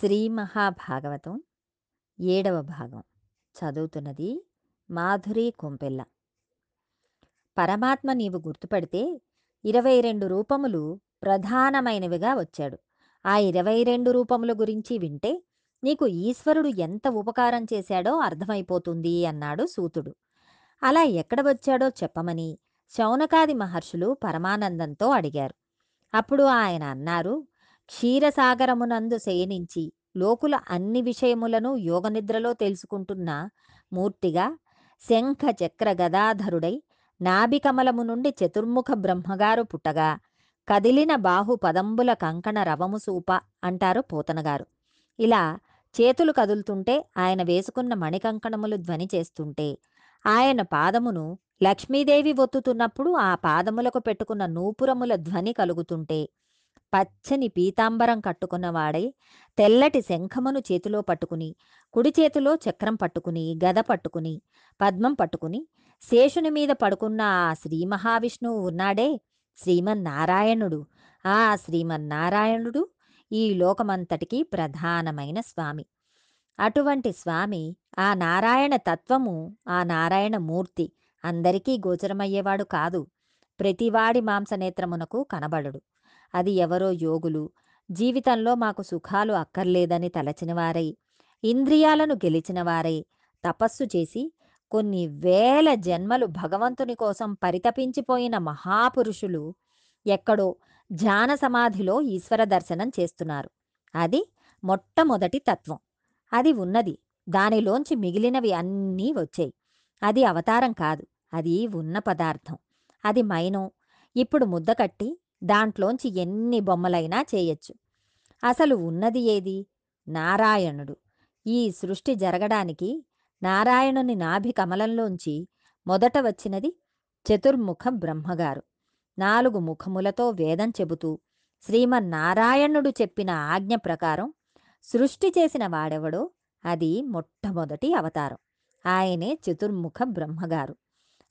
శ్రీ మహాభాగవతం ఏడవ భాగం చదువుతున్నది మాధురి కొంపెల్ల. పరమాత్మ నీవు గుర్తుపడితే ఇరవై రెండు రూపములు ప్రధానమైనవిగా వచ్చాడు. ఆ ఇరవై రెండు రూపముల గురించి వింటే నీకు ఈశ్వరుడు ఎంత ఉపకారం చేశాడో అర్థమైపోతుంది అన్నాడు సూతుడు. అలా ఎక్కడ వచ్చాడో చెప్పమని శౌనకాది మహర్షులు పరమానందంతో అడిగారు. అప్పుడు ఆయన అన్నారు క్షీరసాగరమునందు శయనించి లోకుల అన్ని విషయములను యోగనిద్రలో తెలుసుకుంటున్న మూర్తిగా శంఖ చక్ర గదాధరుడై నాభికమలము నుండి చతుర్ముఖ బ్రహ్మగారు పుట్టగా కదిలిన బాహు పదంబుల కంకణ రవము సూప అంటారు పోతనగారు. ఇలా చేతులు కదులుతుంటే ఆయన వేసుకున్న మణికంకణములు ధ్వని చేస్తుంటే ఆయన పాదమును లక్ష్మీదేవి ఒత్తుతున్నప్పుడు ఆ పాదములకు పెట్టుకున్న నూపురముల ధ్వని కలుగుతుంటే పచ్చని పీతాంబరం కట్టుకున్నవాడై తెల్లటి శంఖమును చేతిలో పట్టుకుని కుడి చేతిలో చక్రం పట్టుకుని గద పట్టుకుని పద్మం పట్టుకుని శేషుని మీద పడుకున్న ఆ శ్రీ మహావిష్ణువు ఉన్నాడే? శ్రీమన్నారాయణుడు. ఆ శ్రీమన్నారాయణుడు ఈ లోకమంతటికీ ప్రధానమైన స్వామి. అటువంటి స్వామి ఆ నారాయణ తత్వము ఆ నారాయణ మూర్తి అందరికీ గోచరమయ్యేవాడు కాదు. ప్రతివాడి మాంసనేత్రమునకు కనబడడు. అది ఎవరో యోగులు. జీవితంలో మాకు సుఖాలు అక్కర్లేదని తలచినవారై ఇంద్రియాలను గెలిచినవారై తపస్సు చేసి కొన్ని వేల జన్మలు భగవంతుని కోసం పరితపించిపోయిన మహాపురుషులు ఎక్కడో ధ్యాన సమాధిలో ఈశ్వర దర్శనం చేస్తున్నారు. అది మొట్టమొదటి తత్వం. అది ఉన్నది. దానిలోంచి మిగిలినవి అన్నీ వచ్చాయి. అది అవతారం కాదు. అది ఉన్న పదార్థం. అది మైనం. ఇప్పుడు ముద్ద కట్టి దాంట్లోంచి ఎన్ని బొమ్మలైనా చేయొచ్చు. అసలు ఉన్నది ఏది? నారాయణుడు. ఈ సృష్టి జరగడానికి నారాయణుని నాభి కమలంలోంచి మొదట వచ్చినది చతుర్ముఖ బ్రహ్మగారు. నాలుగు ముఖములతో వేదం చెబుతూ శ్రీమన్నారాయణుడు చెప్పిన ఆజ్ఞ ప్రకారం సృష్టి చేసిన వాడెవడో అది మొట్టమొదటి అవతారం. ఆయనే చతుర్ముఖ బ్రహ్మగారు.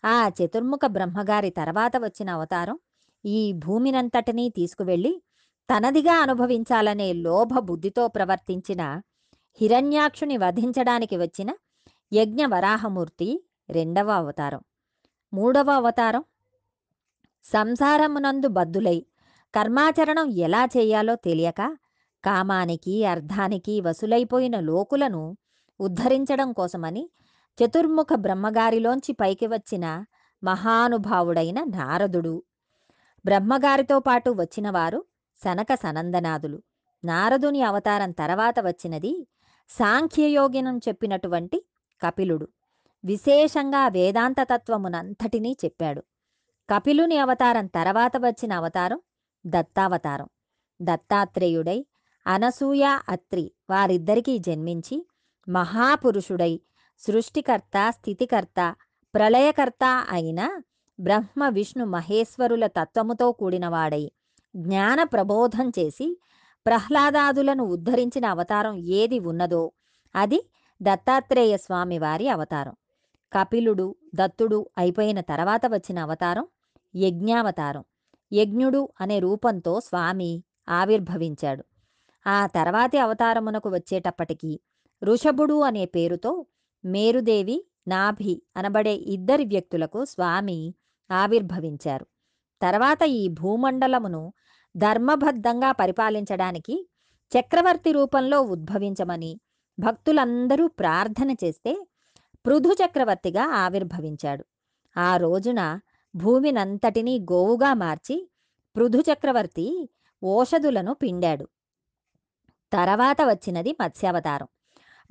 ఆ చతుర్ముఖ బ్రహ్మగారి తర్వాత వచ్చిన అవతారం ఈ భూమినంతటినీ తీసుకువెళ్ళి తనదిగా అనుభవించాలనే లోభ బుద్ధితో ప్రవర్తించిన హిరణ్యాక్షుని వధించడానికి వచ్చిన యజ్ఞ వరాహమూర్తి రెండవ అవతారం. మూడవ అవతారం సంసారమునందు బద్దులై కర్మాచరణం ఎలా చేయాలో తెలియక కామానికి అర్థానికి వసులైపోయిన లోకులను ఉద్ధరించడం కోసమని చతుర్ముఖ బ్రహ్మగారిలోంచి పైకి వచ్చిన మహానుభావుడైన నారదుడు బ్రహ్మగారితో పాటు వచ్చినవారు సనక సనందనాథులు నారదుని అవతారం తర్వాత వచ్చినది సాంఖ్యయోగినం చెప్పినటువంటి కపిలుడు. విశేషంగా వేదాంత తత్వమునంతటినీ చెప్పాడు. కపిలుని అవతారం తర్వాత వచ్చిన అవతారం దత్తావతారం. దత్తాత్రేయుడై అనసూయ అత్రి వారిద్దరికీ జన్మించి మహాపురుషుడై సృష్టికర్త స్థితికర్త ప్రళయకర్త అయిన బ్రహ్మ విష్ణు మహేశ్వరుల తత్వముతో కూడినవాడై జ్ఞాన ప్రబోధం చేసి ప్రహ్లాదాదులను ఉద్ధరించిన అవతారం ఏది ఉన్నదో అది దత్తాత్రేయ స్వామి వారి అవతారం. కపిలుడు దత్తుడు అయిపోయిన తర్వాత వచ్చిన అవతారం యజ్ఞావతారం. యజ్ఞుడు అనే రూపంతో స్వామి ఆవిర్భవించాడు. ఆ తర్వాతి అవతారమునకు వచ్చేటప్పటికీ ఋషభుడు అనే పేరుతో మేరుదేవి నాభి అనబడే ఇద్దరి వ్యక్తులకు స్వామి ఆవిర్భవించారు. తర్వాత ఈ భూమండలమును ధర్మబద్ధంగా పరిపాలించడానికి చక్రవర్తి రూపంలో ఉద్భవించమని భక్తులందరూ ప్రార్థన చేస్తే పృథు చక్రవర్తిగా ఆవిర్భవించాడు. ఆ రోజున భూమినంతటినీ గోవుగా మార్చి పృథు చక్రవర్తి ఓషధులను పిండాడు. తర్వాత వచ్చినది మత్స్యావతారం.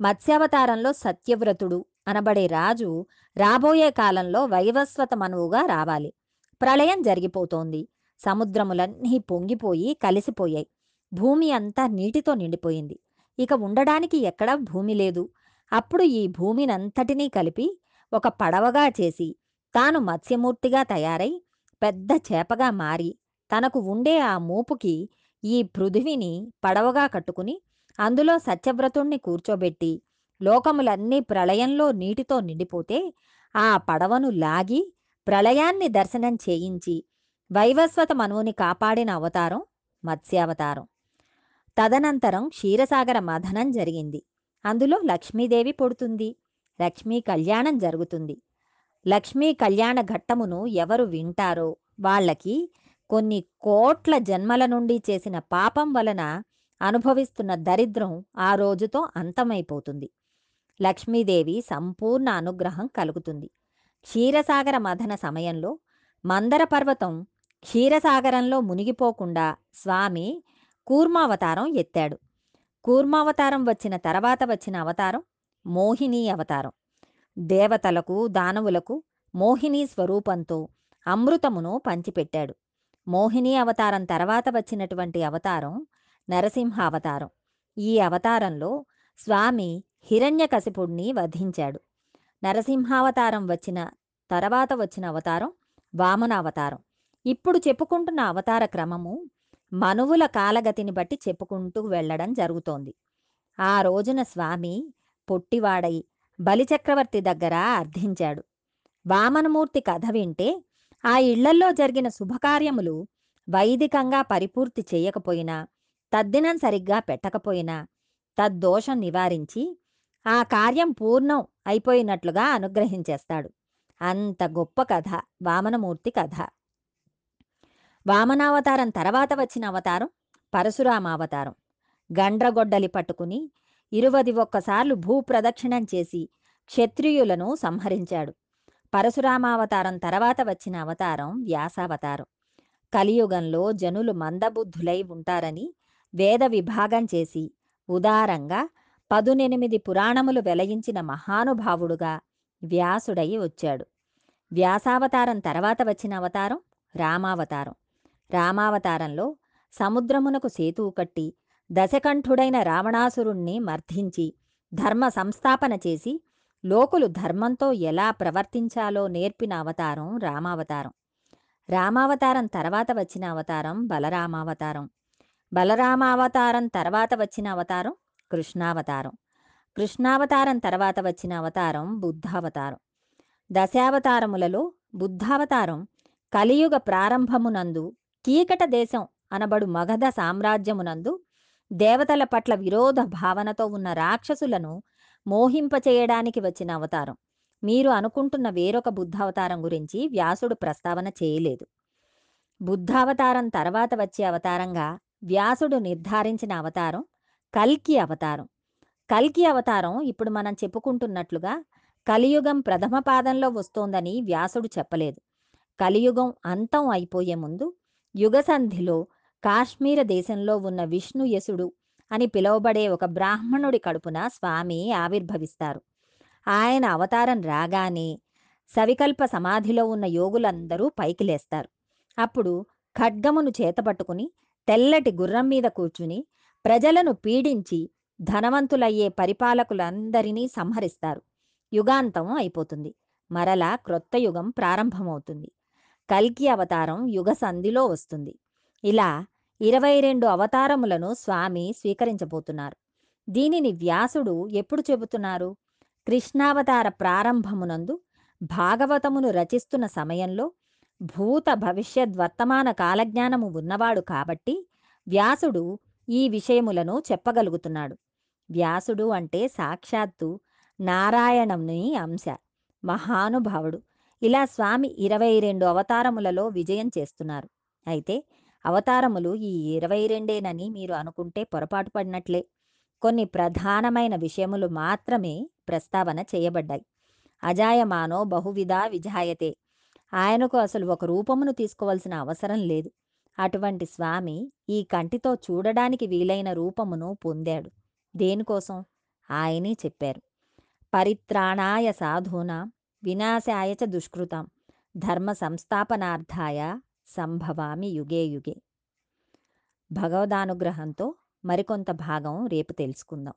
మత్స్యావతారంలో సత్యవ్రతుడు అనబడే రాజు రాబోయే కాలంలో వైవస్వత మనువుగా రావాలి. ప్రళయం జరిగిపోతోంది. సముద్రములన్నీ పొంగిపోయి కలిసిపోయాయి. భూమి అంతా నీటితో నిండిపోయింది. ఇక ఉండడానికి ఎక్కడా భూమి లేదు. అప్పుడు ఈ భూమినంతటినీ కలిపి ఒక పడవగా చేసి తాను మత్స్యమూర్తిగా తయారై పెద్ద చేపగా మారి తనకు ఉండే ఆ మూపుకి ఈ పృథివిని పడవగా కట్టుకుని అందులో సత్యవ్రతుణ్ణి కూర్చోబెట్టి లోకములన్నీ ప్రళయంలో నీటితో నిండిపోతే ఆ పడవను లాగి ప్రళయాన్ని దర్శనం చేయించి వైవస్వత మనువుని కాపాడిన అవతారం మత్స్యావతారం. తదనంతరం క్షీరసాగర మథనం జరిగింది. అందులో లక్ష్మీదేవి పుడుతుంది. లక్ష్మీ కళ్యాణం జరుగుతుంది. లక్ష్మీ కళ్యాణ ఘట్టమును ఎవరు వింటారో వాళ్ళకి కొన్ని కోట్ల జన్మల నుండి చేసిన పాపం వలన అనుభవిస్తున్న దరిద్రం ఆ రోజుతో అంతమైపోతుంది. లక్ష్మీదేవి సంపూర్ణ అనుగ్రహం కలుగుతుంది. క్షీరసాగర మథన సమయంలో మందర పర్వతం క్షీరసాగరంలో మునిగిపోకుండా స్వామి కూర్మావతారం ఎత్తాడు. కూర్మావతారం వచ్చిన తర్వాత వచ్చిన అవతారం మోహిని అవతారం. దేవతలకు దానవులకు మోహిని స్వరూపంతో అమృతమును పంచిపెట్టాడు. మోహిని అవతారం తర్వాత వచ్చినటువంటి అవతారం నరసింహ అవతారం ఈ అవతారంలో స్వామి హిరణ్యకశిపుడిని వధించాడు. నరసింహావతారం వచ్చిన తర్వాత వచ్చిన అవతారం వామన అవతారం ఇప్పుడు చెప్పుకుంటున్న అవతార క్రమము మనువుల కాలగతిని బట్టి చెప్పుకుంటూ వెళ్ళడం జరుగుతోంది. ఆ రోజున స్వామి పొట్టివాడై బలిచక్రవర్తి దగ్గర అర్థించాడు వామనమూర్తి కథ వింటే ఆ ఇళ్ళల్లో జరిగిన శుభకార్యములు వైదికంగా పరిపూర్తి చేయకపోయినా తద్దినం సరిగ్గా పెట్టకపోయినా తద్దోషం నివారించి ఆ కార్యం పూర్ణం అయిపోయినట్లుగా అనుగ్రహించేస్తాడు. అంత గొప్ప కథ వామనమూర్తి కథ. వామనావతారం తర్వాత వచ్చిన అవతారం పరశురామావతారం. గండ్రగొడ్డలి పట్టుకుని ఇరువది ఒక్కసార్లు భూప్రదక్షిణం చేసి క్షత్రియులను సంహరించాడు. పరశురామావతారం తర్వాత వచ్చిన అవతారం వ్యాసావతారం. కలియుగంలో జనులు మందబుద్ధులై ఉంటారని వేద విభాగం చేసి ఉదారంగా పదునెనిమిది పురాణములు వెలయించిన మహానుభావుడుగా వ్యాసుడై వచ్చాడు. వ్యాసావతారం తర్వాత వచ్చిన అవతారం రామావతారం. రామావతారంలో సముద్రమునకు సేతువు కట్టి దశకంఠుడైన రావణాసురుణ్ణి మర్ధించి ధర్మ సంస్థాపన చేసి లోకులు ధర్మంతో ఎలా ప్రవర్తించాలో నేర్పిన అవతారం రామావతారం. రామావతారం తర్వాత వచ్చిన అవతారం బలరామావతారం. బలరామావతారం తర్వాత వచ్చిన అవతారం కృష్ణావతారం. కృష్ణావతారం తర్వాత వచ్చిన అవతారం బుద్ధావతారం. దశావతారములలో బుద్ధావతారం కలియుగ ప్రారంభమునందు కీకట దేశం అనబడు మగధ సామ్రాజ్యమునందు దేవతల పట్ల విరోధ భావనతో ఉన్న రాక్షసులను మోహింపచేయడానికి వచ్చిన అవతారం. మీరు అనుకుంటున్న వేరొక బుద్ధావతారం గురించి వ్యాసుడు ప్రస్తావన చేయలేదు. బుద్ధావతారం తర్వాత వచ్చే అవతారంగా వ్యాసుడు నిర్ధారించిన అవతారం కల్కి అవతారం. కల్కి అవతారం ఇప్పుడు మనం చెప్పుకుంటున్నట్లుగా కలియుగం ప్రథమ పాదంలో వస్తోందని వ్యాసుడు చెప్పలేదు. కలియుగం అంతం అయిపోయే ముందు యుగసంధిలో కాశ్మీర దేశంలో ఉన్న విష్ణు విష్ణుయసుడు అని పిలువబడే ఒక బ్రాహ్మణుడి కడుపున స్వామి ఆవిర్భవిస్తారు. ఆయన అవతారం రాగానే సవికల్ప సమాధిలో ఉన్న యోగులందరూ పైకి లేస్తారు. అప్పుడు ఖడ్గమును చేతపట్టుకుని తెల్లటి గుర్రం మీద కూర్చుని ప్రజలను పీడించి ధనవంతులయ్యే పరిపాలకులందరినీ సంహరిస్తారు. యుగాంతం అయిపోతుంది. మరలా క్రొత్త యుగం ప్రారంభమవుతుంది. కల్కి అవతారం యుగ సంధిలో వస్తుంది. ఇలా ఇరవై రెండు అవతారములను స్వామి స్వీకరించబోతున్నారు. దీనిని వ్యాసుడు ఎప్పుడు చెబుతున్నారు? కృష్ణావతార ప్రారంభమునందు భాగవతమును రచిస్తున్న సమయంలో భూత భవిష్యత్ వర్తమాన కాలజ్ఞానము ఉన్నవాడు కాబట్టి వ్యాసుడు ఈ విషయములను చెప్పగలుగుతున్నాడు. వ్యాసుడు అంటే సాక్షాత్తు నారాయణంని అంశ మహానుభావుడు. ఇలా స్వామి ఇరవై రెండు అవతారములలో విజయం చేస్తున్నారు. అయితే అవతారములు ఈ ఇరవై రెండేనని మీరు అనుకుంటే పొరపాటు పడినట్లే. కొన్ని ప్రధానమైన విషయములు మాత్రమే ప్రస్తావన చేయబడ్డాయి. అజాయమానో బహువిధ విజాయతే. ఆయనకు అసలు ఒక రూపమును తీసుకోవాల్సిన అవసరం లేదు. అటువంటి స్వామి ఈ కంటితో చూడడానికి వీలైన రూపమును పొందాడు. దేనికోసం? ఆయనే చెప్పారు. పరిత్రాణాయ సాధూన వినాశాయ చ ధర్మ సంస్థాపనార్థాయ సంభవామి యుగే యుగే. భగవదానుగ్రహంతో మరికొంత భాగం రేపు తెలుసుకుందాం.